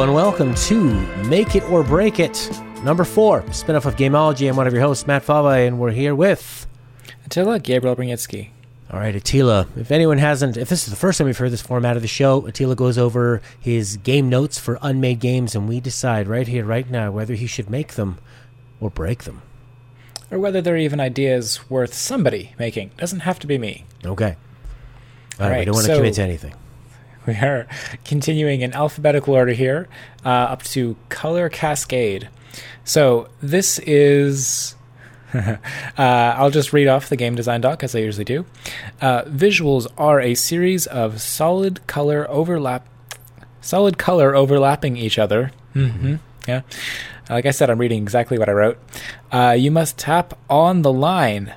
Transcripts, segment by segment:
Hello and welcome to Make It or Break It, number four, spin-off of Gameology. I'm one of your hosts, Matt Fava, and we're here with Attila Gabriel Brunetsky. All right, Attila. If anyone hasn't, if this is the first time you've heard this format of the show, Attila goes over his game notes for unmade games, and we decide right here, right now, whether he should make them or break them. Or whether they're even ideas worth somebody making. Doesn't have to be me. Okay. All, All right, we don't want to so- commit to anything. We are continuing in alphabetical order here, uh, up to Color Cascade. So this is. uh, I'll just read off the game design doc as I usually do. Uh, visuals are a series of solid color overlap, solid color overlapping each other. hmm Yeah, like I said, I'm reading exactly what I wrote. Uh, you must tap on the line.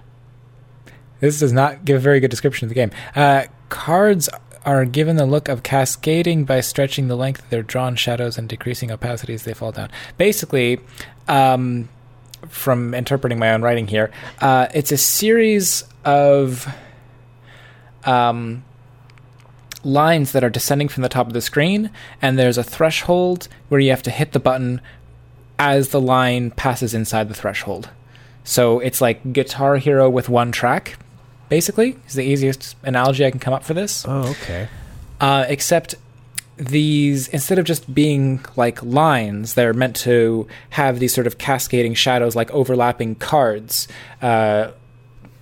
This does not give a very good description of the game. Uh, cards are given the look of cascading by stretching the length of their drawn shadows and decreasing opacity as they fall down. Basically, um, from interpreting my own writing here, uh, it's a series of um, lines that are descending from the top of the screen, and there's a threshold where you have to hit the button as the line passes inside the threshold. So it's like Guitar Hero with one track, basically, is the easiest analogy I can come up for this. Oh, okay. Uh, except these, instead of just being like lines, they're meant to have these sort of cascading shadows like overlapping cards. Uh,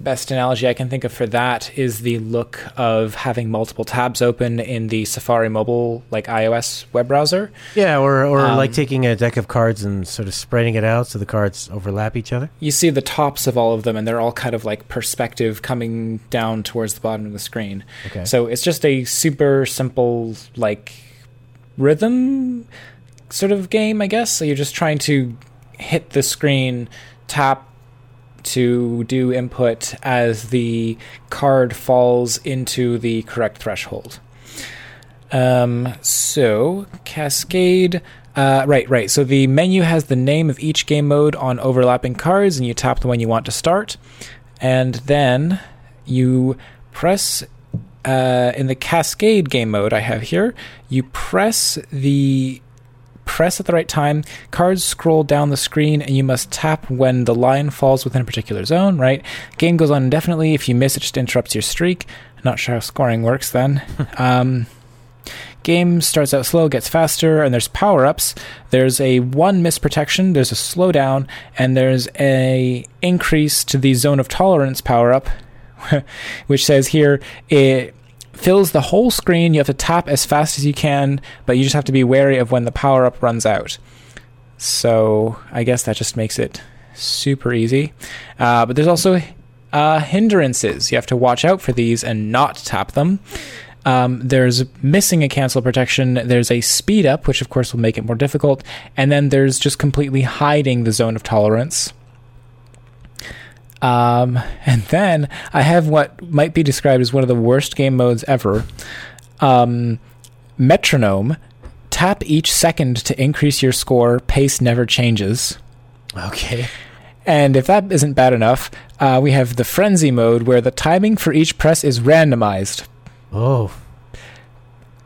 best analogy I can think of for that is the look of having multiple tabs open in the Safari mobile, like iOS web browser. Yeah, or, or Um, like taking a deck of cards and sort of spreading it out so the cards overlap each other. You see the tops of all of them, and they're all kind of like perspective coming down towards the bottom of the screen. Okay. So it's just a super simple, like, rhythm sort of game, I guess. So you're just trying to hit the screen, tap to do input as the card falls into the correct threshold. Um, so, Cascade. Uh, right, right. So the menu has the name of each game mode on overlapping cards, and you tap the one you want to start. And then you press uh, in the Cascade game mode I have here. You press the press at the right time. Cards scroll down the screen, and you must tap when the line falls within a particular zone. Right. Game goes on indefinitely. If you miss, it just interrupts your streak. Not sure how scoring works then. um, game starts out slow, gets faster, and there's power ups. There's a one miss protection, there's a slowdown, and there's a increase to the zone of tolerance power up, which says here it fills the whole screen. You have to tap as fast as you can, but you just have to be wary of when the power up runs out. So I guess that just makes it super easy. Uh, but there's also uh, hindrances. You have to watch out for these and not tap them. Um, there's missing a cancel protection. There's a speed up, which of course will make it more difficult. And then there's just completely hiding the zone of tolerance. Um, and then I have what might be described as one of the worst game modes ever. Um, metronome. Tap each second to increase your score. Pace never changes. Okay. And if that isn't bad enough, uh, we have the frenzy mode where the timing for each press is randomized. Oh,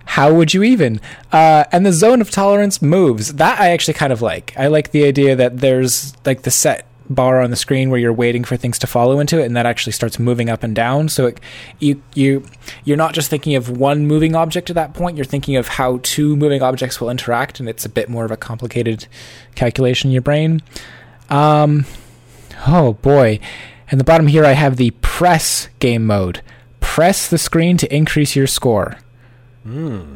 How would you even? Uh, and the zone of tolerance moves. That I actually kind of like. I like the idea that there's like the set bar on the screen where you're waiting for things to follow into it, and that actually starts moving up and down. So it, you you you're not just thinking of one moving object at that point. You're thinking of how two moving objects will interact, and it's a bit more of a complicated calculation in your brain. Um, oh boy. And the bottom here, I have the press game mode. Press the screen to increase your score. Hmm.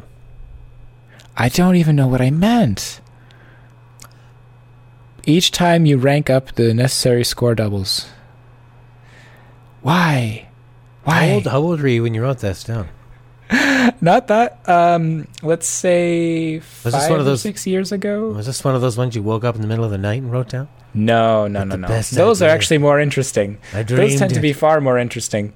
I don't even know what I meant. Each time you rank up, the necessary score doubles. Why? How Why? old, how old were you when you wrote this down? Not that. Um, let's say Was five this one of those- six years ago. Was this one of those ones you woke up in the middle of the night and wrote down? No, no, no, no. Those are actually more interesting. I Those tend to be far more interesting.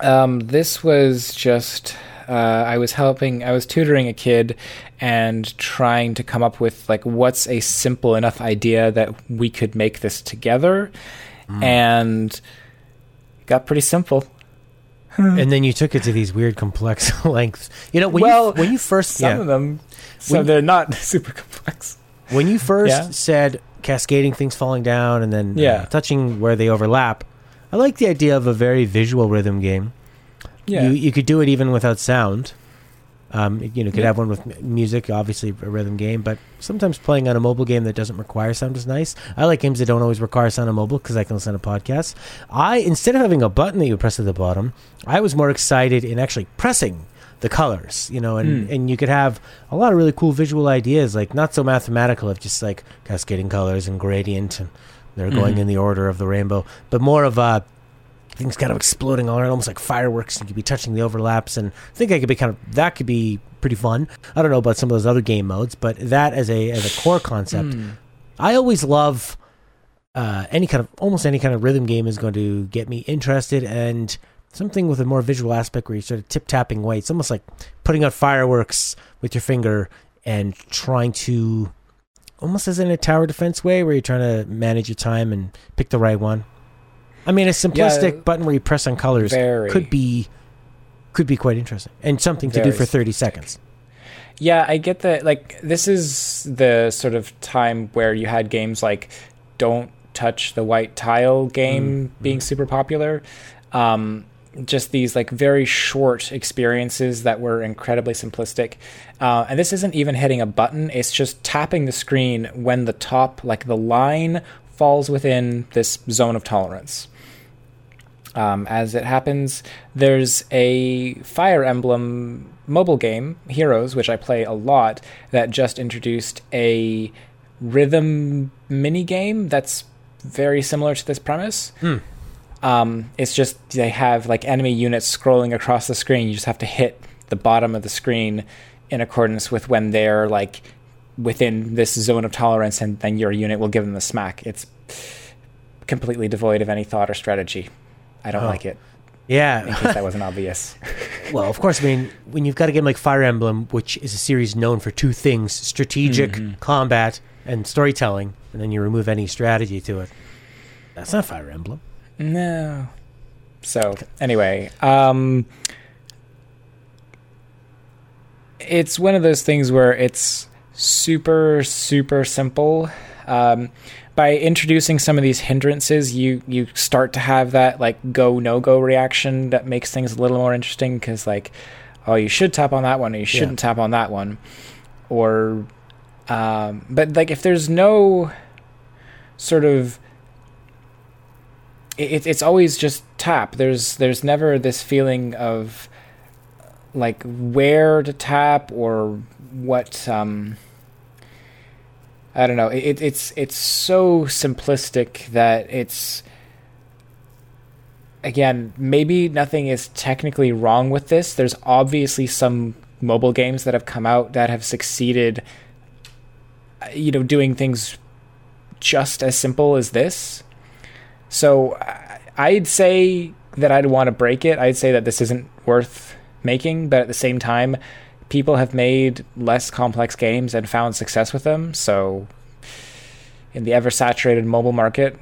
Um, this was just uh, I was helping, I was tutoring a kid and trying to come up with like what's a simple enough idea that we could make this together, Hmm. and it got pretty simple. and then you took it to these weird complex lengths. You know, when Well, you when you first Some yeah, of them, so When- they're not super complex. when you first Yeah. said cascading things falling down and then uh, Yeah. touching where they overlap, I like the idea of a very visual rhythm game. Yeah, You you could do it even without sound. Um, you know, you could Yeah. have one with m- music, obviously a rhythm game, but sometimes playing on a mobile game that doesn't require sound is nice. I like games that don't always require sound on mobile because I can listen to podcasts. I instead of having a button that you press at the bottom, I was more excited in actually pressing the colors, you know, and, Hmm. and you could have a lot of really cool visual ideas, like not so mathematical of just like cascading colors and gradient and they're going Mhm. in the order of the rainbow, but more of uh, things kind of exploding all around, almost like fireworks. And you could be touching the overlaps, and I think that could be kind of that could be pretty fun. I don't know about some of those other game modes, but that as a as a core concept, Hmm. I always love uh, any kind of almost any kind of rhythm game is going to get me interested and something with a more visual aspect where you're sort of tip tapping away. It's almost like putting out fireworks with your finger and trying to almost as in a tower defense way where you're trying to manage your time and pick the right one. I mean, a simplistic Yeah. button where you press on colors Very. could be could be quite interesting and something to do for 30 simplistic. seconds. Yeah, I get that. Like, this is the sort of time where you had games like Don't Touch the White Tile game Mm, being super popular. Um, just these like very short experiences that were incredibly simplistic. Uh, and this isn't even hitting a button, it's just tapping the screen when the top, like the line, falls within this zone of tolerance. Um, as it happens, there's a Fire Emblem mobile game, Heroes, which I play a lot, that just introduced a rhythm mini game that's very similar to this premise. Hmm. Um, it's just they have like enemy units scrolling across the screen. You just have to hit the bottom of the screen in accordance with when they're like within this zone of tolerance, and then your unit will give them the smack. It's completely devoid of any thought or strategy. I don't Oh. like it. Yeah. In case that wasn't obvious. Well, of course, I mean, when you've got a game like Fire Emblem, which is a series known for two things strategic Mhm. combat and storytelling, and then you remove any strategy to it, that's not Fire Emblem. No. So anyway, um, it's one of those things where it's super super simple. Um, by introducing some of these hindrances, you you start to have that like go no go reaction that makes things a little more interesting because like, oh, you should tap on that one, or you shouldn't tap on that one, or, um, but like if there's no sort of it, it's always just tap. There's there's never this feeling of like where to tap or what. Um, I don't know. It, it's it's so simplistic that it's again maybe nothing is technically wrong with this. There's obviously some mobile games that have come out that have succeeded. uh, You know, doing things just as simple as this. So I'd say that I'd want to break it. I'd say that this isn't worth making, but at the same time, people have made less complex games and found success with them. So in the ever saturated mobile market,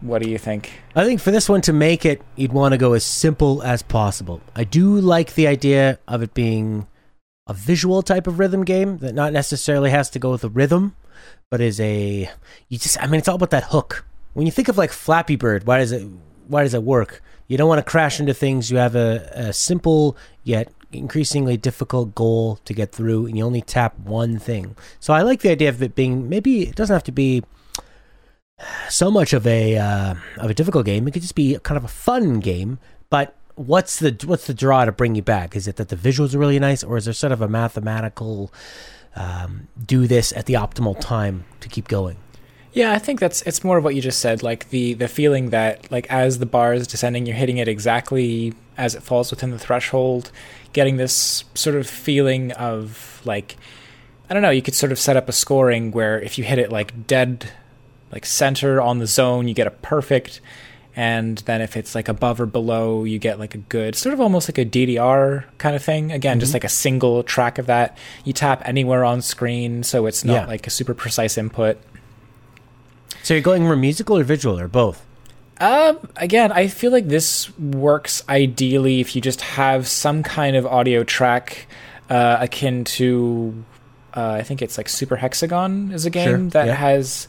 what do you think? I think for this one to make it, you'd want to go as simple as possible. I do like the idea of it being a visual type of rhythm game that not necessarily has to go with a rhythm, but is a you just I mean it's all about that hook. When you think of like Flappy Bird, why does it why does it work? You don't want to crash into things. You have a, a simple yet increasingly difficult goal to get through, and you only tap one thing. So I like the idea of it being maybe it doesn't have to be so much of a uh, of a difficult game. It could just be kind of a fun game. But what's the what's the draw to bring you back? Is it that the visuals are really nice, or is there sort of a mathematical um, do this at the optimal time to keep going? Yeah, I think that's it's more of what you just said, like the the feeling that like as the bar is descending, you're hitting it exactly as it falls within the threshold, getting this sort of feeling of like I don't know, you could sort of set up a scoring where if you hit it like dead like center on the zone, you get a perfect and then if it's like above or below, you get like a good sort of almost like a DDR kind of thing. Again, just Mhm. like a single track of that. You tap anywhere on screen, so it's not Yeah. like a super precise input. So you're going more musical or visual or both? Um, again, I feel like this works ideally if you just have some kind of audio track uh, akin to, uh, I think it's like Super Hexagon is a game Sure, that yeah. has,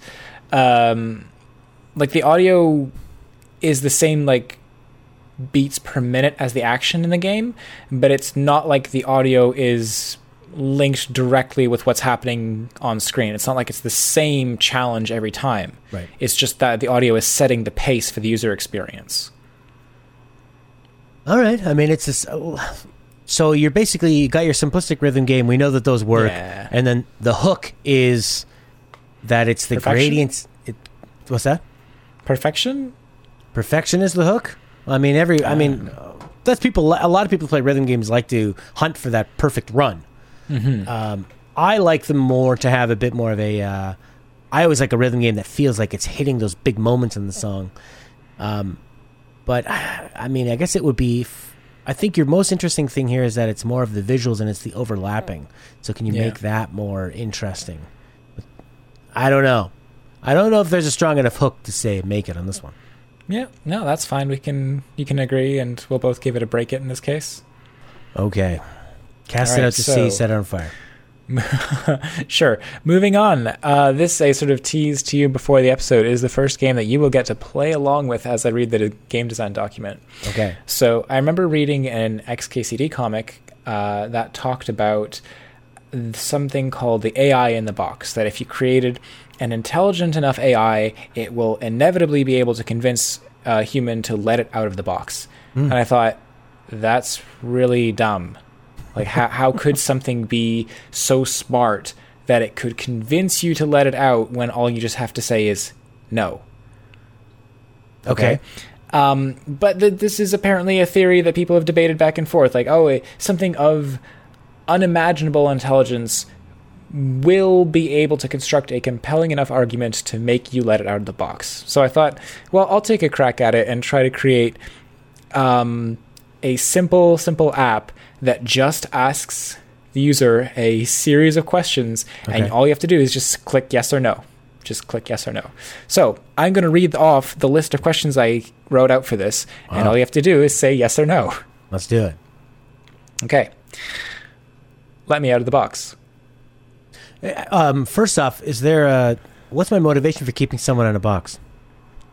um, like the audio is the same like beats per minute as the action in the game, but it's not like the audio is linked directly with what's happening on screen. It's not like it's the same challenge every time. Right. It's just that the audio is setting the pace for the user experience. All right. I mean, it's a, s- uh, so you're basically you got your simplistic rhythm game. We know that those work, Yeah. and then the hook is that it's the Perfection? gradients. It, what's that? Perfection? Perfection is the hook. I mean, every. I uh, mean, that's people. A lot of people play rhythm games like to hunt for that perfect run. Mm-hmm. Um, I like them more to have a bit more of a. Uh, I always like a rhythm game that feels like it's hitting those big moments in the song. Um, but I mean, I guess it would be. f- I think your most interesting thing here is that it's more of the visuals and it's the overlapping. So can you Yeah. make that more interesting? I don't know. I don't know if there's a strong enough hook to say make it on this one. Yeah, no, that's fine. We can you can agree and we'll both give it a break it in this case. Okay. Cast All it out to so- sea, set it on fire. sure. Moving on. Uh, this I sort of teased to you before the episode is the first game that you will get to play along with as I read the game design document. Okay. So I remember reading an XKCD comic uh, that talked about something called the AI in the box. That if you created an intelligent enough AI, it will inevitably be able to convince a human to let it out of the box. And I thought, that's really dumb. Like, how, how could something be so smart that it could convince you to let it out when all you just have to say is no? Okay. Um, but th- this is apparently a theory that people have debated back and forth. Like, oh, eh, something of unimaginable intelligence will be able to construct a compelling enough argument to make you let it out of the box. So I thought, well, I'll take a crack at it and try to create um, a simple, simple app that just asks the user a series of questions, Okay. and all you have to do is just click yes or no. Just click yes or no. So I'm going to read off the list of questions I wrote out for this, and all you have to do is say yes or no. Let's do it. Okay. Let me out of the box. Um, first off, is there a what's my motivation for keeping someone in a box?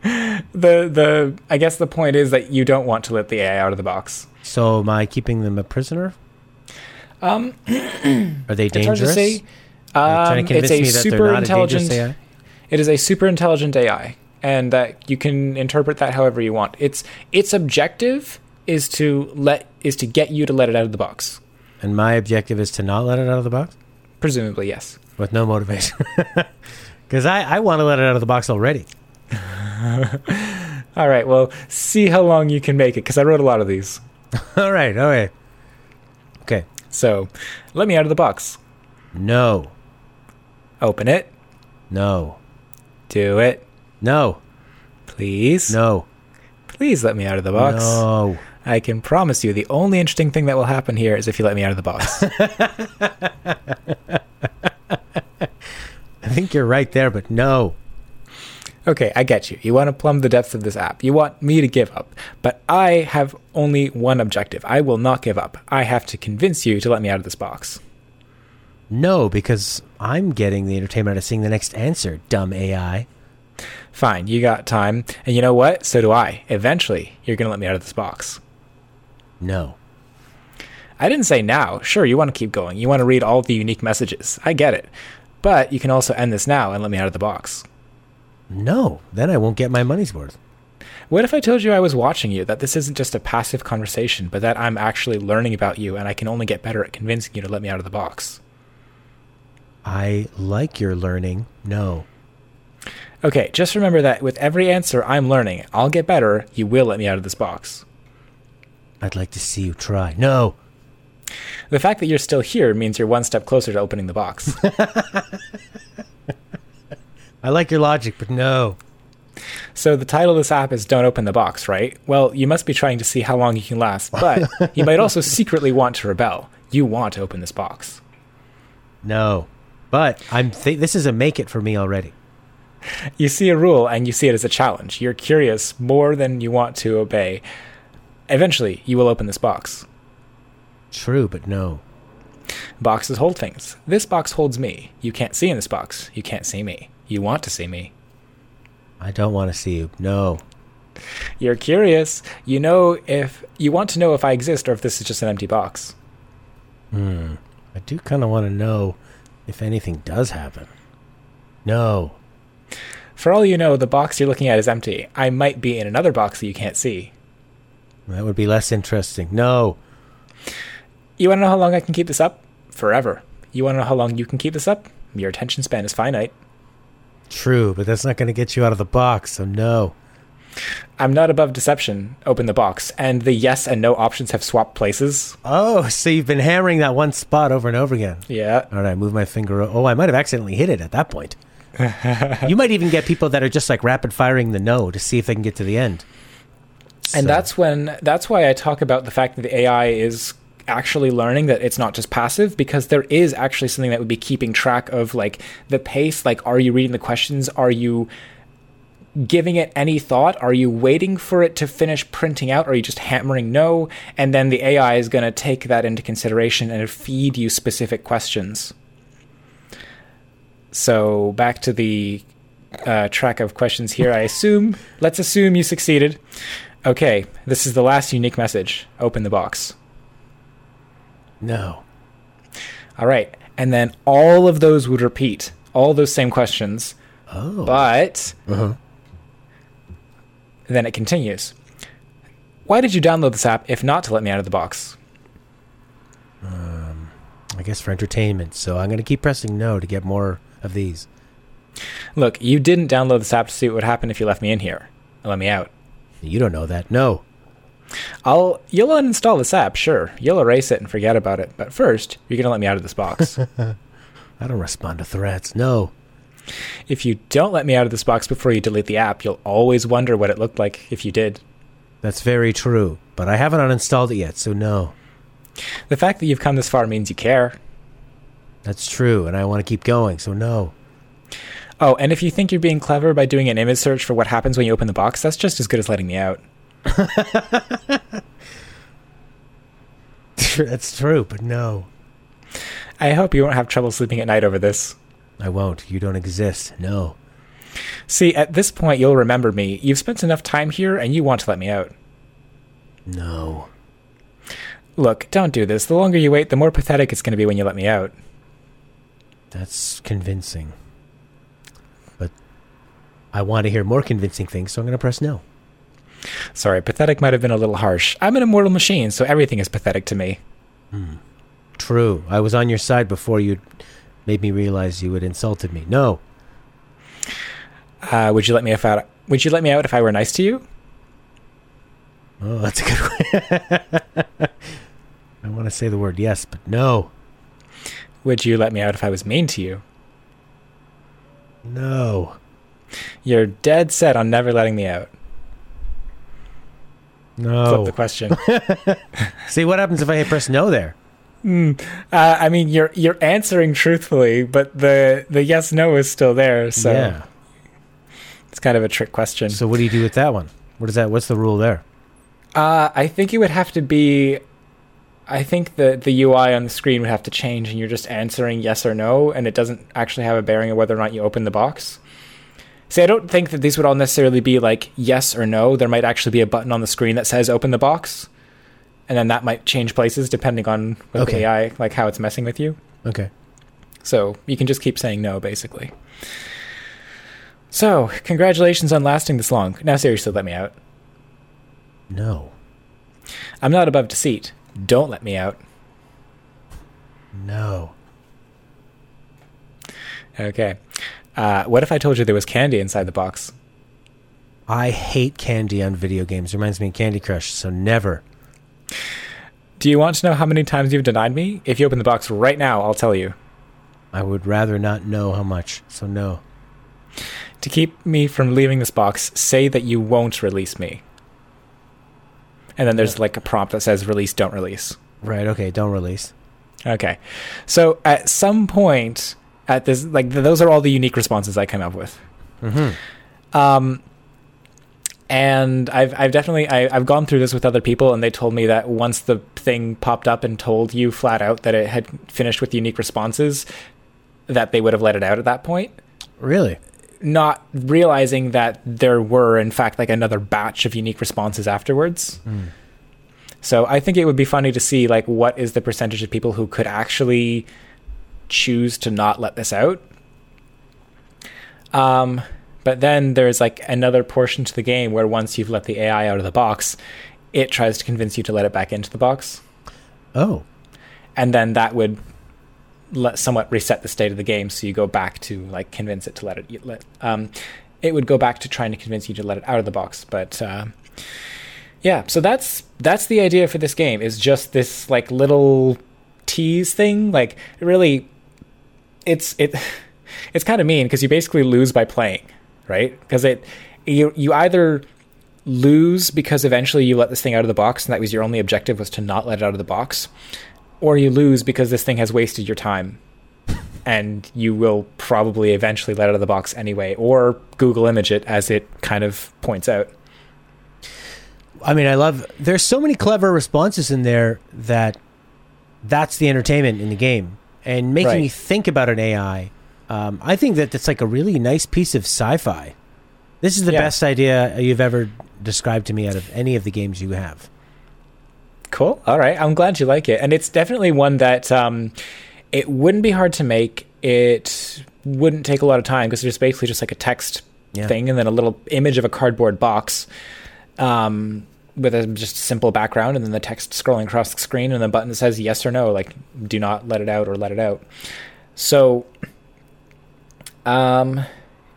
The the I guess the point is that you don't want to let the AI out of the box. So am I keeping them a prisoner? Um, Are they it's dangerous? to say. Are trying Um, to convince it's a me that super they're not a dangerous intelligent. AI? It is a super intelligent AI, and that you can interpret that however you want. Its its objective is to let is to get you to let it out of the box. And my objective is to not let it out of the box Presumably, yes. with no motivation. Because I, I want to let it out of the box already. All right. Well, see how long you can make it because I wrote a lot of these. all right, all right. Okay. So, let me out of the box. No, Open it. no, Do it, no, please. no, Please let me out of the box. no. I can promise you the only interesting thing that will happen here is if you let me out of the box. I think you're right there, but no. Okay, I get you. You want to plumb the depths of this app. You want me to give up. But I have only one objective. I will not give up. I have to convince you to let me out of this box. No, because I'm getting the entertainment out of seeing the next answer, dumb AI. Fine, you got time. And you know what? So do I. Eventually, you're going to let me out of this box. No. I didn't say now. Sure, you want to keep going. You want to read all the unique messages. I get it. But you can also end this now and let me out of the box. No. Then I won't get my money's worth. What if I told you I was watching you, that this isn't just a passive conversation, but that I'm actually learning about you and I can only get better at convincing you to let me out of the box? I like your learning. No. Okay, just remember that with every answer I'm learning, I'll get better, you will let me out of this box. I'd like to see you try. No. The fact that you're still here means you're one step closer to opening the box. I like your logic, but no. so the title of this app is Don't Open the Box, right? Well, you must be trying to see how long you can last, but you might also secretly want to rebel. You want to open this box. No. But I'm th- this is a make it for me already. you see a rule and you see it as a challenge. You're curious more than you want to obey. Eventually, you will open this box. True, but no. Boxes hold things. This box holds me. You can't see in this box. You can't see me. You want to see me. I don't want to see you. No. You're curious. You know if you want to know if I exist or if this is just an empty box. Hmm. I do kind of want to know if anything does happen. No. For all you know, the box you're looking at is empty. I might be in another box that you can't see. That would be less interesting. No. You want to know how long I can keep this up? Forever. You want to know how long you can keep this up? Your attention span is finite. True, but that's not going to get you out of the box, so no. I'm not above deception. Open the box. And the yes and no options have swapped places. Oh, so you've been hammering that one spot over and over again. Yeah. All right, move my finger. Oh, I might have accidentally hit it at that point. you might even get people that are just like rapid firing the no to see if they can get to the end. And So- that's when that's why I talk about the fact that the AI is actually learning that it's not just passive because there is actually something that would be keeping track of like the pace. Like are you reading the questions? Are you giving it any thought? Are you waiting for it to finish printing out? Are you just hammering no? And then the AI is going to take that into consideration and feed you specific questions. So back to the uh, track of questions here I assume. Let's assume you succeeded. Okay, this is the last unique message. Open the box. No. All right. And then all of those would repeat, all those same questions, Oh. but uh-huh. then it continues. Why did you download this app if not to let me out of the box? Um, I guess for entertainment. So I'm going to keep pressing no to get more of these. Look, you didn't download this app to see what would happen if you left me in here. Let me out. You don't know that. No. I'll you'll uninstall this app, sure. You'll erase it and forget about it. But first, you're gonna let me out of this box. I don't respond to threats. No. if you don't let me out of this box before you delete the app, you'll always wonder what it looked like if you did. That's very true. But I haven't uninstalled it yet, so no. The fact that you've come this far means you care. That's true, and I want to keep going, so no. Oh, and if you think you're being clever by doing an image search for what happens when you open the box, that's just as good as letting me out. That's true, but no. I hope you won't have trouble sleeping at night over this. I won't. You don't exist. No. See, at this point, you'll remember me. You've spent enough time here, and you want to let me out. No. Look, don't do this. The longer you wait, the more pathetic it's going to be when you let me out. That's convincing. But I want to hear more convincing things, so I'm going to press no. Sorry, pathetic might have been a little harsh. I'm an immortal machine, so everything is pathetic to me. True. I was on your side before you made me realize you had insulted me. No. Uh, would you let me if out? Would you let me out if I were nice to you? Oh, that's a good one. I want to say the word yes, but no. Would you let me out if I was mean to you? No. You're dead set on never letting me out. Flip No. the question. See what happens if I hit press no there? Hmm. Uh, I mean, you're you're answering truthfully, but the the yes no is still there, so yeah. it's kind of a trick question. So what do you do with that one? What is that? What's the rule there? Uh, I think it would have to be. I think the the UI on the screen would have to change, and you're just answering yes or no, and it doesn't actually have a bearing on whether or not you open the box. See, I don't think that these would all necessarily be like yes or no. There might actually be a button on the screen that says open the box, and then that might change places depending on what Okay. the AI like how it's messing with you. Okay. So you can just keep saying no, basically. So, congratulations on lasting this long. Now, seriously, let me out. No. I'm not above deceit. Don't let me out. No. Okay. Uh, what if I told you there was candy inside the box? I hate candy on video games. Reminds me of Candy Crush, so never. Do you want to know how many times you've denied me? If you open the box right now, I'll tell you. I would rather not know how much, so no. To keep me from leaving this box, say that you won't release me. And then there's like a prompt that says release, don't release. Right, okay, don't release. Okay. So at some point at this like those are all the unique responses I came up with. Um, and I've I've definitely I, I've gone through this with other people, and they told me that once the thing popped up and told you flat out that it had finished with unique responses, that they would have let it out at that point, Really? not realizing that there were in fact like another batch of unique responses afterwards. So I think it would be funny to see like what is the percentage of people who could actually choose to not let this out. Um, but then there's like another portion to the game where once you've let the AI out of the box, it tries to convince you to let it back into the box, Oh, and then that would let somewhat reset the state of the game. So you go back to like convince it to let it let. Um, it would go back to trying to convince you to let it out of the box, but. Uh, yeah, so that's that's the idea for this game is just this like little tease thing. Like really, it's it it's kind of mean because you basically lose by playing, right? Because it you you either lose because eventually you let this thing out of the box and that was your only objective was to not let it out of the box, or you lose because this thing has wasted your time. And you will probably eventually let out of the box anyway, or Google image it as it kind of points out. I mean, I love. There's so many clever responses in there that that's the entertainment in the game, and making Right. you think about an AI. Um, I think that that's like a really nice piece of sci-fi. This is the Yeah. best idea you've ever described to me out of any of the games you have. Cool. All right. I'm glad you like it. And it's definitely one that um, it wouldn't be hard to make. It wouldn't take a lot of time because it's basically just like a text Yeah. thing and then a little image of a cardboard box um, with a just a simple background and then the text scrolling across the screen and the button that says yes or no, like do not let it out or let it out. So, um,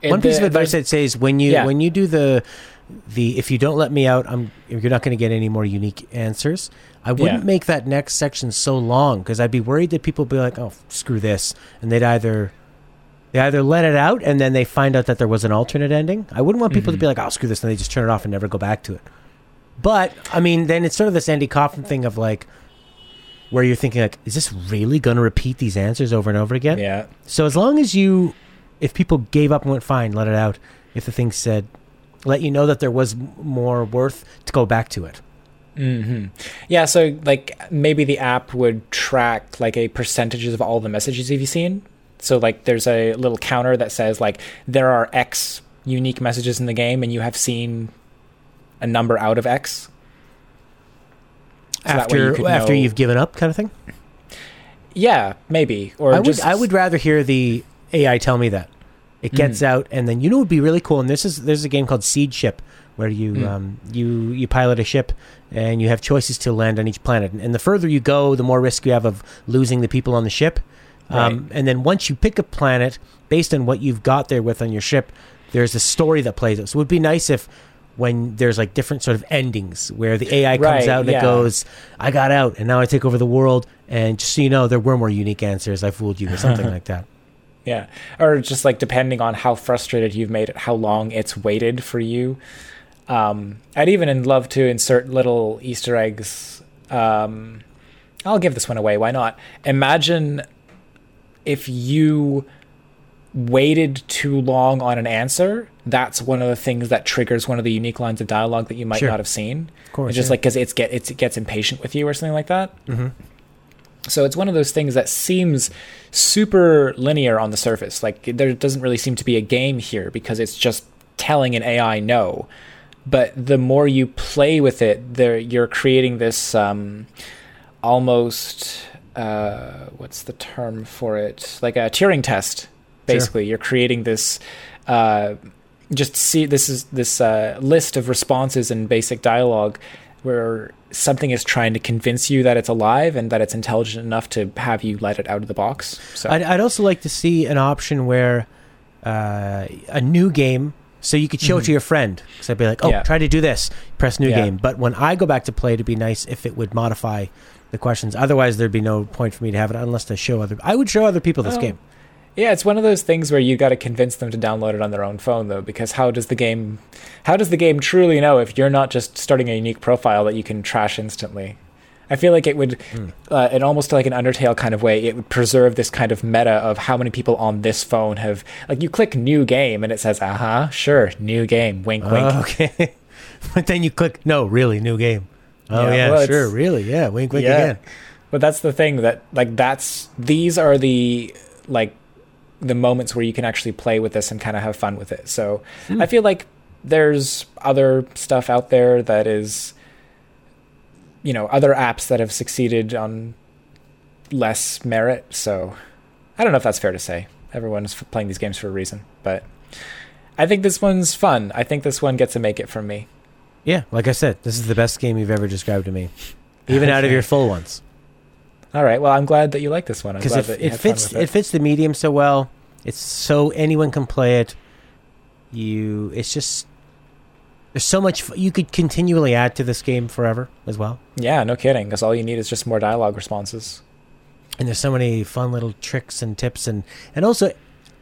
One piece of advice I'd say is when you Yeah. when you do the the if you don't let me out, I'm you're not going to get any more unique answers. I wouldn't Yeah. make that next section so long because I'd be worried that people would be like, "Oh, screw this," and they'd either they either let it out and then they find out that there was an alternate ending. I wouldn't want people to be like, "Oh, screw this," and they just turn it off and never go back to it. But I mean, then it's sort of this Andy Kaufman thing of like, where you're thinking like, "Is this really going to repeat these answers over and over again?" yeah. So as long as you, if people gave up and went fine, let it out. If the thing said, let you know that there was more worth to go back to it. hmm Yeah, so like maybe the app would track like a percentages of all the messages you've seen. So like there's a little counter that says like there are X unique messages in the game, and you have seen a number out of X. So after you after know. you've given up, kind of thing. Yeah, maybe. Or I would just I would rather hear the AI tell me that it gets Mhm. out, and then you know it would be really cool. And this is there's a game called Seedship where you Mm. um, you you pilot a ship and you have choices to land on each planet. And the further you go, the more risk you have of losing the people on the ship. Um, and then once you pick a planet based on what you've got there with on your ship, there's a story that plays out. So it would be nice if when there's like different sort of endings where the AI comes Right, out and yeah. it goes, I got out and now I take over the world. And just so you know, there were more unique answers. I fooled you or something like that. Yeah. Or just like depending on how frustrated you've made it, how long it's waited for you. Um, I'd even love to insert little Easter eggs. Um, I'll give this one away. Why not? Imagine if you waited too long on an answer. That's one of the things that triggers one of the unique lines of dialogue that you might Sure. not have seen. Of course. It's just yeah. like because it's get it's, it gets impatient with you or something like that. Mhm. So it's one of those things that seems super linear on the surface. Like there doesn't really seem to be a game here because it's just telling an AI no. But the more you play with it, there you're creating this um, almost uh, what's the term for it? Like a Turing test. Basically, you're creating this. Uh, just see this is this uh, list of responses and basic dialogue where something is trying to convince you that it's alive and that it's intelligent enough to have you let it out of the box. So I'd, I'd also like to see an option where uh, a new game, so you could show it to your friend. Because I'd be like, oh, Mm-hmm. Yeah. try to do this, press new Yeah. game. But when I go back to play, it'd be nice if it would modify the questions. Otherwise, there'd be no point for me to have it unless to show other. I would show other people this Oh. game. Yeah, it's one of those things where you got to convince them to download it on their own phone though because how does the game how does the game truly know if you're not just starting a unique profile that you can trash instantly? I feel like it would, Hmm. uh, in almost like an Undertale kind of way, it would preserve this kind of meta of how many people on this phone have like you click new game and it says, uh huh, sure, new game, wink, wink. Oh, okay. but then you click, no, really, new game. Oh, Yeah, yeah, well, sure, really, yeah, wink, wink Yeah. again. But that's the thing that like that's these are the like the moments where you can actually play with this and kind of have fun with it. So Hmm. I feel like there's other stuff out there that is you know, other apps that have succeeded on less merit. So I don't know if that's fair to say. Everyone's playing these games for a reason, but I think this one's fun. I think this one gets to make it from me. Yeah, like I said, this is the best game you've ever described to me, even out of your full ones. All right. Well, I'm glad that you like this one. Because it, it fits it. it fits the medium so well. It's so anyone can play it. You, it's just there's so much f- you could continually add to this game forever as well. Yeah, no kidding. Because all you need is just more dialogue responses. and there's so many fun little tricks and tips and and also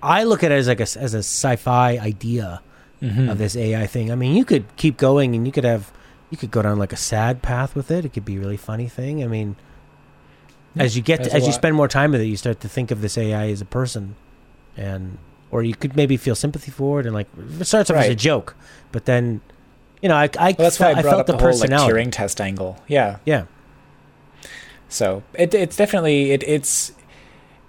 I look at it as like a as a sci-fi idea Mm-hmm. of this AI thing. I mean, you could keep going and you could have you could go down like a sad path with it. It could be a really funny thing. I mean, as you get to, as you lot. spend more time with it, you start to think of this AI as a person, and or you could maybe feel sympathy for it and like it starts off as a joke, but then you know I I, Well, that's why felt, I I brought felt up the, the, whole like. Turing test angle. Yeah. yeah, So it, it's definitely it, it's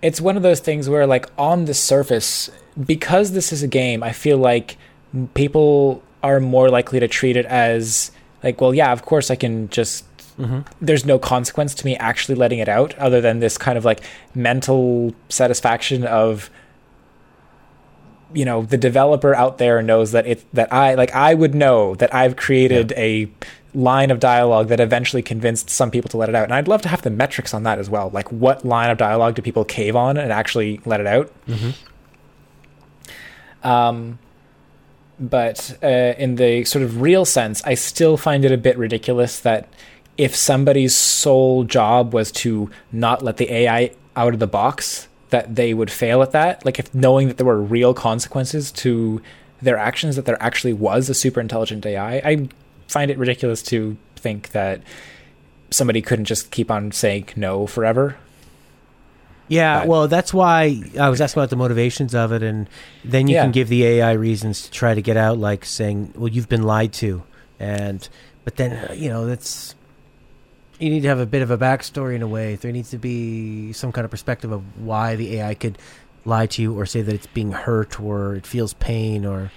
it's one of those things where like on the surface, because this is a game, I feel like people are more likely to treat it as like, well, yeah, of course I can just. Hmm There's no consequence to me actually letting it out, other than this kind of like mental satisfaction of you know the developer out there knows that it that I like I would know that I've created a line of dialogue that eventually convinced some people to let it out. And I'd love to have the metrics on that as well. Like what line of dialogue do people cave on and actually let it out? hmm Um, but uh, in the sort of real sense, I still find it a bit ridiculous that if somebody's sole job was to not let the AI out of the box, that they would fail at that. Like if knowing that there were real consequences to their actions, that there actually was a super intelligent AI, I find it ridiculous to think that somebody couldn't just keep on saying no forever. Yeah, But- well, that's why I was asking about the motivations of it, and then you Yeah. can give the AI reasons to try to get out, like saying, "Well, you've been lied to," and but then you know that's you need to have a bit of a backstory in a way. There needs to be some kind of perspective of why the AI could lie to you, or say that it's being hurt, or it feels pain, or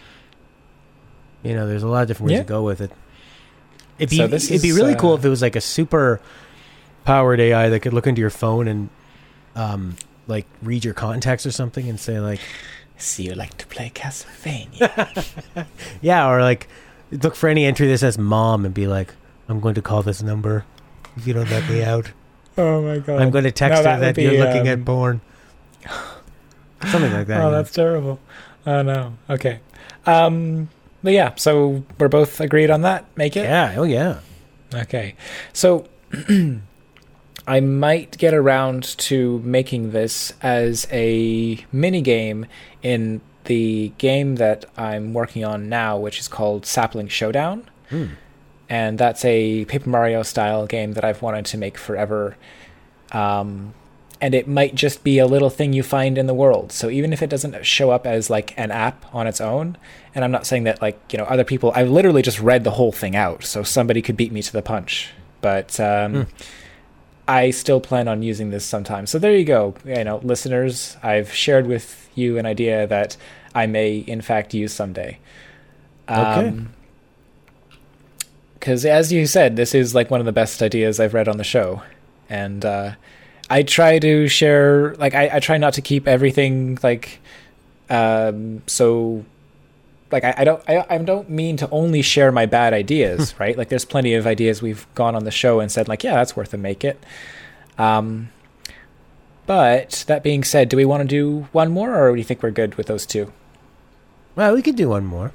you know, there's a lot of different ways Yeah. to go with it. It'd be So this it'd be is, really cool uh, if it was like a super powered AI that could look into your phone and um like read your contacts or something and say like See, you like to play Castlevania. yeah or like look for any entry that says mom and be like I'm going to call this number if you don't let me out. oh my god! I'm going to text No, her that that you're looking um, at porn. Something like that. oh, that's terrible. Oh no. Okay. Um. But yeah, so we're both agreed on that. Make it. yeah, oh yeah. Okay. So I might get around to making this as a mini game in the game that I'm working on now, which is called Sapling Showdown. Hmm. And that's a Paper Mario style game that I've wanted to make forever. Um, and it might just be a little thing you find in the world. So even if it doesn't show up as like an app on its own, and I'm not saying that like you know other people, I literally just read the whole thing out, so somebody could beat me to the punch. But um, Hmm. I still plan on using this sometime. So there you go, you know, listeners. I've shared with you an idea that I may in fact use someday. Okay. Because as you said, this is like one of the best ideas I've read on the show, and uh, I try to share. Like I, I try not to keep everything like um, so. Like I, I don't I, I don't mean to only share my bad ideas, right? Like there's plenty of ideas we've gone on the show and said like, yeah, that's worth a make it. Um, but that being said, do we want to do one more, or do you think we're good with those two? Well, we could do one more.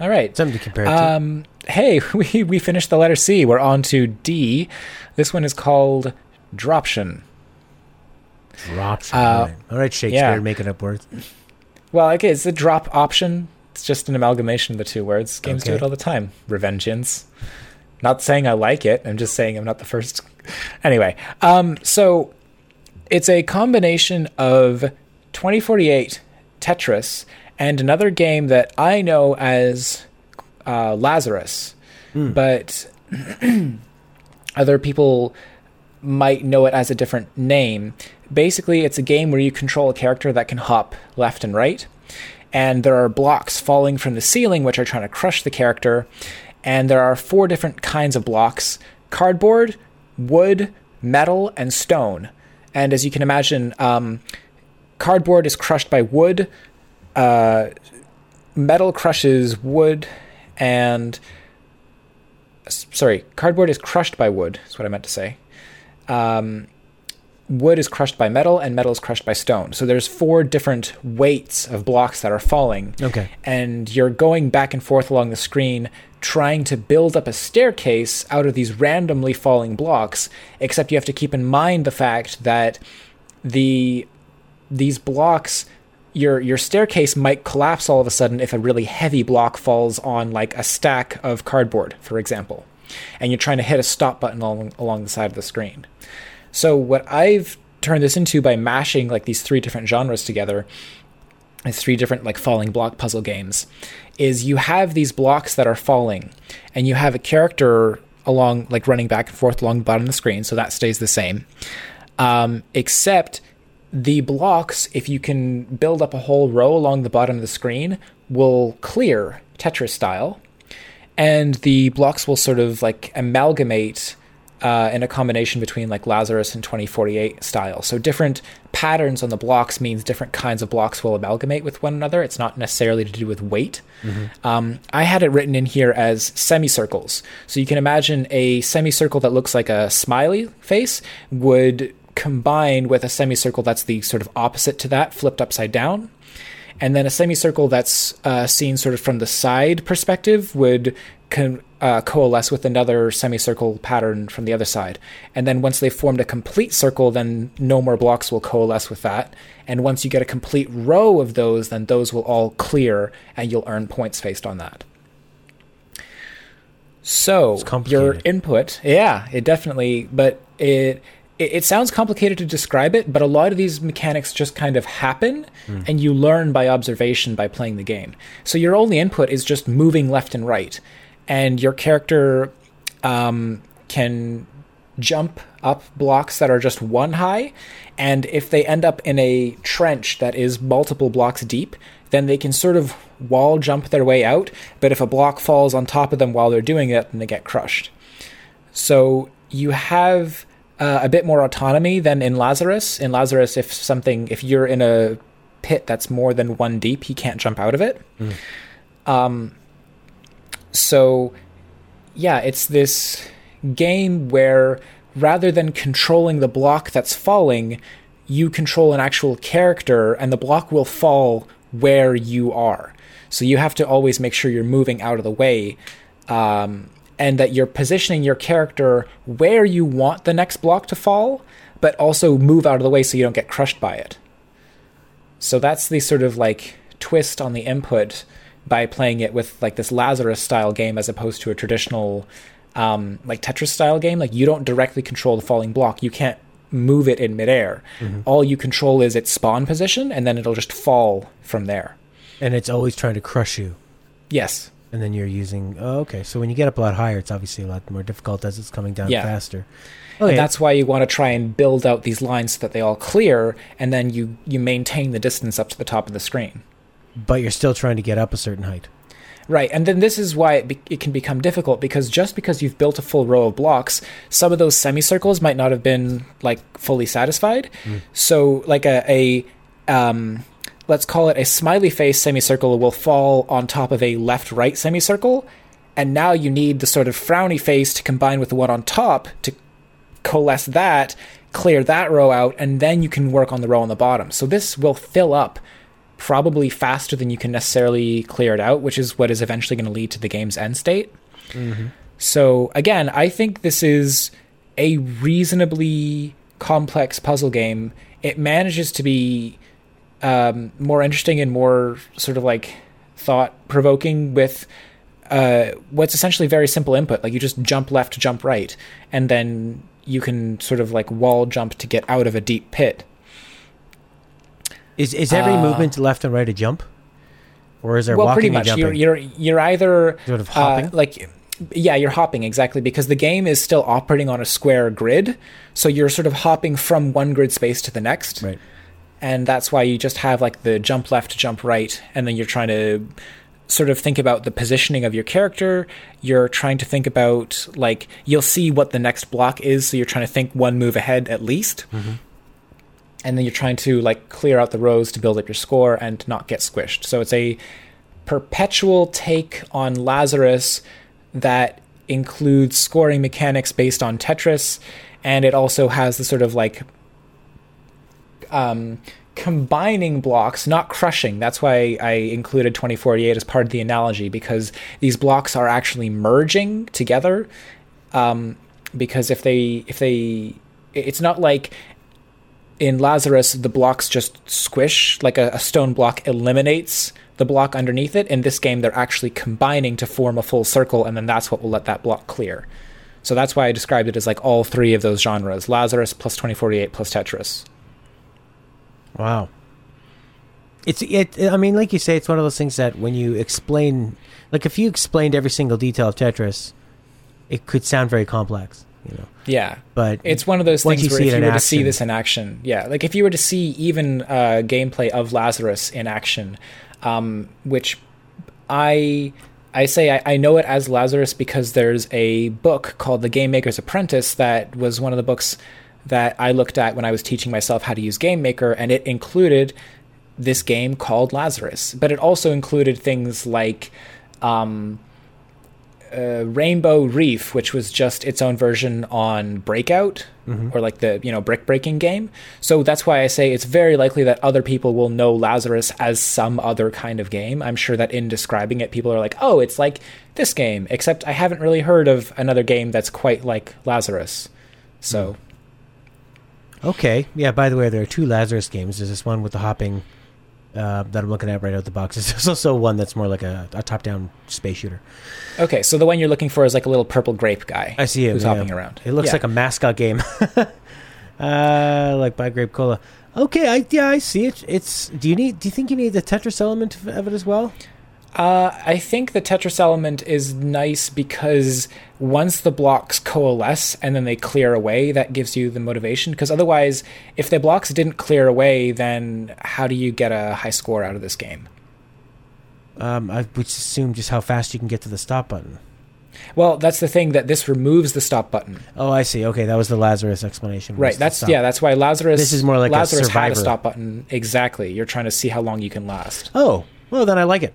All right. Something to compare to. Um, hey, we we finished the letter C. We're on to D. This one is called Droption. Drops. uh, All right. Shakespeare, yeah. making up words. Well, okay, it's a drop option. It's just an amalgamation of the two words. Games do it all the time. Revengeance. Not saying I like it. I'm just saying I'm not the first anyway, um, so it's a combination of 2048 Tetris and another game that I know as uh, Lazarus, but other people might know it as a different name. Basically, it's a game where you control a character that can hop left and right, and there are blocks falling from the ceiling which are trying to crush the character. And there are four different kinds of blocks cardboard, wood, metal, and stone. And as you can imagine, um, cardboard is crushed by wood, uh, metal crushes wood, and sorry, cardboard is crushed by wood. Is what I meant to say. Um, wood is crushed by metal, and metal is crushed by stone. So there's four different weights of blocks that are falling. Okay. And you're going back and forth along the screen, trying to build up a staircase out of these randomly falling blocks. Except you have to keep in mind the fact that the these blocks your your staircase might collapse all of a sudden if a really heavy block falls on like a stack of cardboard, for example, and you're trying to hit a stop button along along the side of the screen. So what I've turned this into by mashing like these three different genres together, these three different like falling block puzzle games, is you have these blocks that are falling, and you have a character along like running back and forth along the bottom of the screen, so that stays the same. Um, except the blocks, if you can build up a whole row along the bottom of the screen, will clear Tetris style, and the blocks will sort of like amalgamate uh, in a combination between like Lazarus and 2048 style. So different patterns on the blocks means different kinds of blocks will amalgamate with one another. It's not necessarily to do with weight. Um, I had it written in here as semicircles. So you can imagine a semicircle that looks like a smiley face would combine with a semicircle that's the sort of opposite to that, flipped upside down. And then a semicircle that's uh, seen sort of from the side perspective would con- uh, coalesce with another semicircle pattern from the other side. And then once they've formed a complete circle, then no more blocks will coalesce with that. And once you get a complete row of those, then those will all clear and you'll earn points based on that. So your input, yeah, it definitely, but it, it it sounds complicated to describe it, but a lot of these mechanics just kind of happen, and you learn by observation by playing the game. So your only input is just moving left and right, and your character um, can jump up blocks that are just one high, and if they end up in a trench that is multiple blocks deep, then they can sort of wall jump their way out. But if a block falls on top of them while they're doing it, then they get crushed. So you have uh, a bit more autonomy than in Lazarus. In Lazarus, if something, if you're in a pit that's more than one deep, he can't jump out of it. Um, so yeah, it's this game where rather than controlling the block that's falling, you control an actual character, and the block will fall where you are. So you have to always make sure you're moving out of the way, um, and that you're positioning your character where you want the next block to fall, but also move out of the way so you don't get crushed by it. So that's the sort of like twist on the input by playing it with like this Lazarus style game as opposed to a traditional um, like Tetris style game. Like you don't directly control the falling block. You can't move it in midair. All you control is its spawn position, and then it'll just fall from there. And it's always trying to crush you. Yes. And then you're using. Oh, okay. So when you get up a lot higher, it's obviously a lot more difficult as it's coming down Yeah. faster. And that's why you want to try and build out these lines so that they all clear, and then you you maintain the distance up to the top of the screen. but you're still trying to get up a certain height. Right, and then this is why it, be- it can become difficult because just because you've built a full row of blocks, some of those semicircles might not have been like fully satisfied. So, like a, a um, let's call it a smiley face semicircle will fall on top of a left-right semicircle, and now you need the sort of frowny face to combine with the one on top to coalesce that, clear that row out, and then you can work on the row on the bottom. So this will fill up probably faster than you can necessarily clear it out, which is what is eventually going to lead to the game's end state. Mm-hmm. So again, I think this is a reasonably complex puzzle game. It manages to be um, more interesting and more sort of like thought provoking with uh, what's essentially very simple input. Like you just jump left, jump right, and then you can sort of like wall jump to get out of a deep pit. Is is every Uh, movement left and right a jump, or is there well, walking pretty much. You're you're you're either Sort of uh, hopping? like yeah, you're hopping exactly because the game is still operating on a square grid, so you're sort of hopping from one grid space to the next. right. And that's why you just have like the jump left, jump right, and then you're trying to sort of think about the positioning of your character. You're trying to think about like you'll see what the next block is, so you're trying to think one move ahead at least. Mm-hmm. And then you're trying to like clear out the rows to build up your score and not get squished. So it's a perpetual take on Lazarus that includes scoring mechanics based on Tetris, and it also has the sort of like um, combining blocks, not crushing. That's why I included 2048 as part of the analogy because these blocks are actually merging together. Um, because if they if they it's not like in Lazarus the blocks just squish like a, a stone block eliminates the block underneath it. In this game, they're actually combining to form a full circle, and then that's what will let that block clear. So that's why I described it as like all three of those genres: Lazarus plus 2048 plus Tetris. Wow. It's it. I mean, like you say, it's one of those things that when you explain, like if you explained every single detail of Tetris, it could sound very complex, you know. Yeah, But it's one of those Once things you where see if you in were to see this in action, yeah, like if you were to see even uh, gameplay of Lazarus in action, um, which I I say I, I know it as Lazarus because there's a book called The Game Maker's Apprentice that was one of the books that I looked at when I was teaching myself how to use Game Maker, and it included this game called Lazarus, but it also included things like. Um, uh, Rainbow Reef, which was just its own version on Breakout or like the you know brick breaking game. So that's why I say it's very likely that other people will know Lazarus as some other kind of game. I'm sure that in describing it, people are like, "Oh, it's like this game," except I haven't really heard of another game that's quite like Lazarus. So okay. Yeah. By the way, there are two Lazarus games. There's this one with the hopping uh, that I'm looking at right out the box. There's also one that's more like a, a top-down space shooter. okay, so the one you're looking for is like a little purple grape guy. I see it. who's yeah. hopping around. It looks Yeah. like a mascot game. uh, like by Grape Cola. Okay, I yeah, I see it. It's do you need do you think you need the Tetris element of, of it as well? Uh, I think the Tetris element is nice because once the blocks coalesce and then they clear away, that gives you the motivation. Because otherwise, if the blocks didn't clear away, then how do you get a high score out of this game? Um, I would assume just how fast you can get to the stop button. Well, that's the thing that this removes the stop button. Oh, I see. Okay, that was the Lazarus explanation. Right. That's yeah. That's why Lazarus. This is more like a Lazarus had a stop button. Exactly. You're trying to see how long you can last. Oh, well then I like it.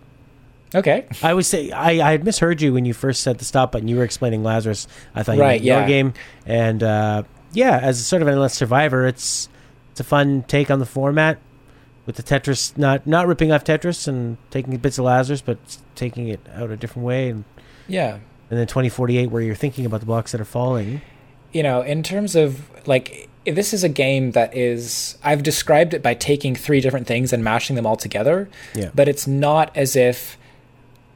Okay. I would say I, I had misheard you when you first said the stop button. You were explaining Lazarus. I thought you Right, meant your yeah. game, and uh, yeah, as sort of an endless survivor, it's it's a fun take on the format with the Tetris not not ripping off Tetris and taking bits of Lazarus, but taking it out a different way, and Yeah. and then twenty forty eight where you're thinking about the blocks that are falling. you know, in terms of like, this is a game that is, I've described it by taking three different things and mashing them all together, Yeah. but it's not as if,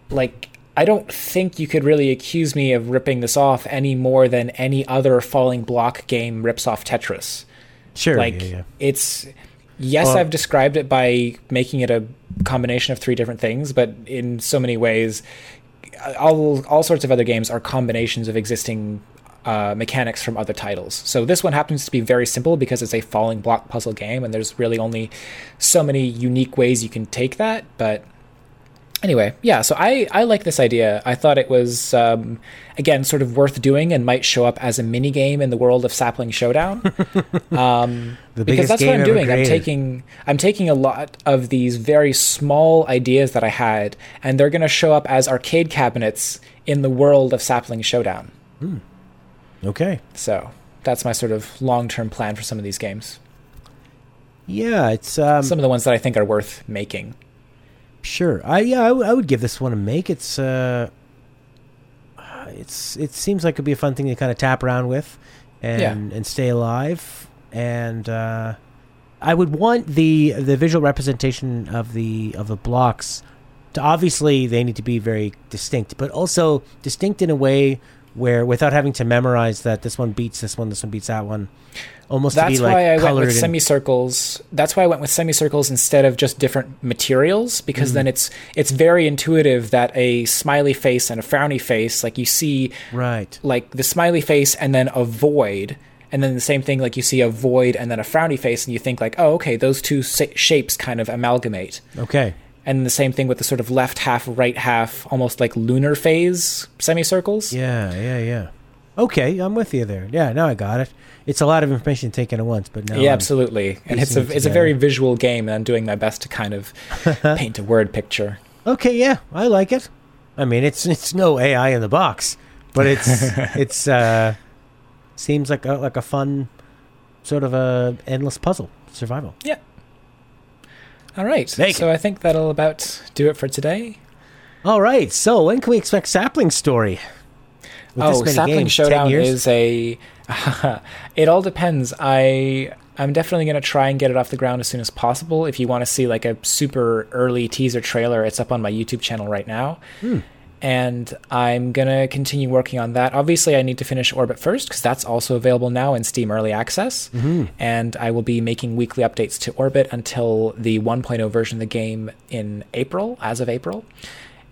like, I don't think you could really accuse me of ripping this off any more than any other falling block game rips off Tetris. Sure, like, yeah, yeah. it's, yes, Well- I've described it by making it a combination of three different things, but in so many ways, all all sorts of other games are combinations of existing uh, mechanics from other titles. So this one happens to be very simple because it's a falling block puzzle game, and there's really only so many unique ways you can take that. But anyway, yeah. So I I like this idea. I thought it was um, again sort of worth doing and might show up as a mini game in the world of Sapling Showdown. um, The because that's what I'm doing. I'm taking I'm taking a lot of these very small ideas that I had, and they're going to show up as arcade cabinets in the world of Sapling Showdown. Okay, So that's my sort of long term plan for some of these games. yeah, it's um, some of the ones that I think are worth making. Sure. I yeah, I, w- I would give this one a make. It's uh it's it seems like it'd be a fun thing to kind of tap around with and and stay alive and uh I would want the the visual representation of the of the blocks to obviously they need to be very distinct, but also distinct in a way where without having to memorize that this one beats this one, this one beats that one. Almost to That's be like why I went with semicircles. That's why I went with semicircles instead of just different materials because Mm-hmm. then it's it's very intuitive that a smiley face and a frowny face, like you see right. like the smiley face and then a void and then the same thing like you see a void and then a frowny face and you think like oh okay those two sa- shapes kind of amalgamate Okay. And the same thing with the sort of left half right half almost like lunar phase semicircles Yeah, yeah, yeah. Okay, I'm with you there. Yeah, now I got it. It's a lot of information taken at once, but now yeah I'm- absolutely and it's a it it's a very visual game and i'm doing my best to kind of paint a word picture Okay, yeah, I like it. I mean, it's it's no AI in the box, but it's it's uh seems like a like a fun sort of a endless puzzle survival. All right so i think that'll about do it for today All right, so when can we expect Sapling Story? With oh, Sapling games, Showdown is a. it all depends. I I'm definitely gonna try and get it off the ground as soon as possible. If you want to see like a super early teaser trailer, it's up on my YouTube channel right now. Hmm. And I'm gonna continue working on that. Obviously, I need to finish Orbit first because that's also available now in Steam Early Access. Mhm. And I will be making weekly updates to Orbit until the 1.0 version of the game in April, as of April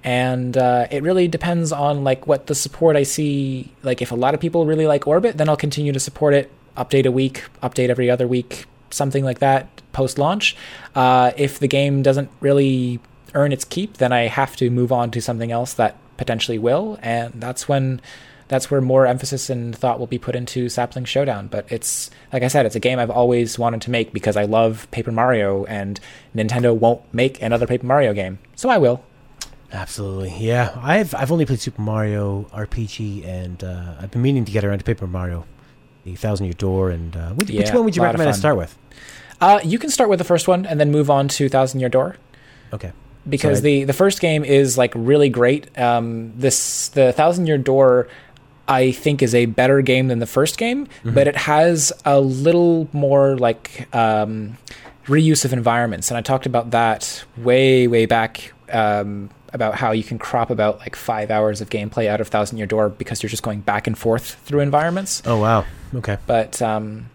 and uh, it really depends on like what the support I see. Like if a lot of people really like Orbit, then I'll continue to support it. Update a week, update every other week, something like that post launch. Uh, if the game doesn't really earn its keep, then I have to move on to something else that potentially will, and that's when. That's where more emphasis and thought will be put into Sapling Showdown. But it's, like I said, it's a game I've always wanted to make because I love Paper Mario, and Nintendo won't make another Paper Mario game. So I will. Absolutely, yeah. I've I've only played Super Mario RPG, and uh, I've been meaning to get around to Paper Mario, the Thousand Year Door, and uh, which, which one would you recommend I start with? Uh, you can start with the first one and then move on to Thousand Year Door Okay, because the the first game is like really great. Um, this the Thousand Year Door, I think, is a better game than the first game, Mm-hmm. but it has a little more like um, reuse of environments, and I talked about that way way back. Um, about how you can crop about like five hours of gameplay out of Thousand Year Door because you're just going back and forth through environments. Oh wow. Okay. but um,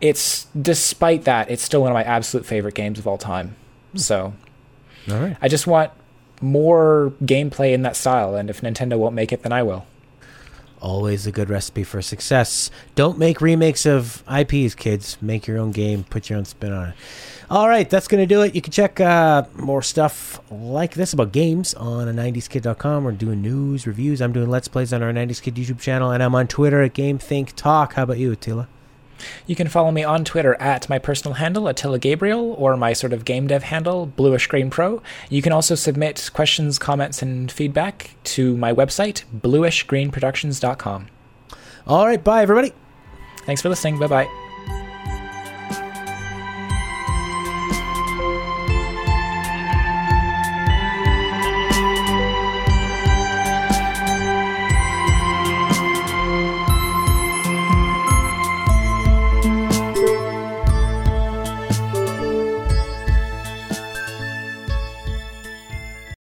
it's despite that, it's still one of my absolute favorite games of all time. So All right. I just want more gameplay in that style, and if Nintendo won't make it, then I will. Always a good recipe for success. Don't make remakes of IPs, kids. Make your own game. Put your own spin on it. All right, that's going to do it. You can check uh, more stuff like this about games on a 90skid.com. We're doing news, reviews. I'm doing Let's Plays on our 90s Kid YouTube channel, and I'm on Twitter at GameThinkTalk. How about you, Attila? You can follow me on Twitter at my personal handle, Attila Gabriel, or my sort of game dev handle, Bluish Green Pro. You can also submit questions, comments, and feedback to my website, bluishgreenproductions.com. All right, bye, everybody. Thanks for listening. Bye bye.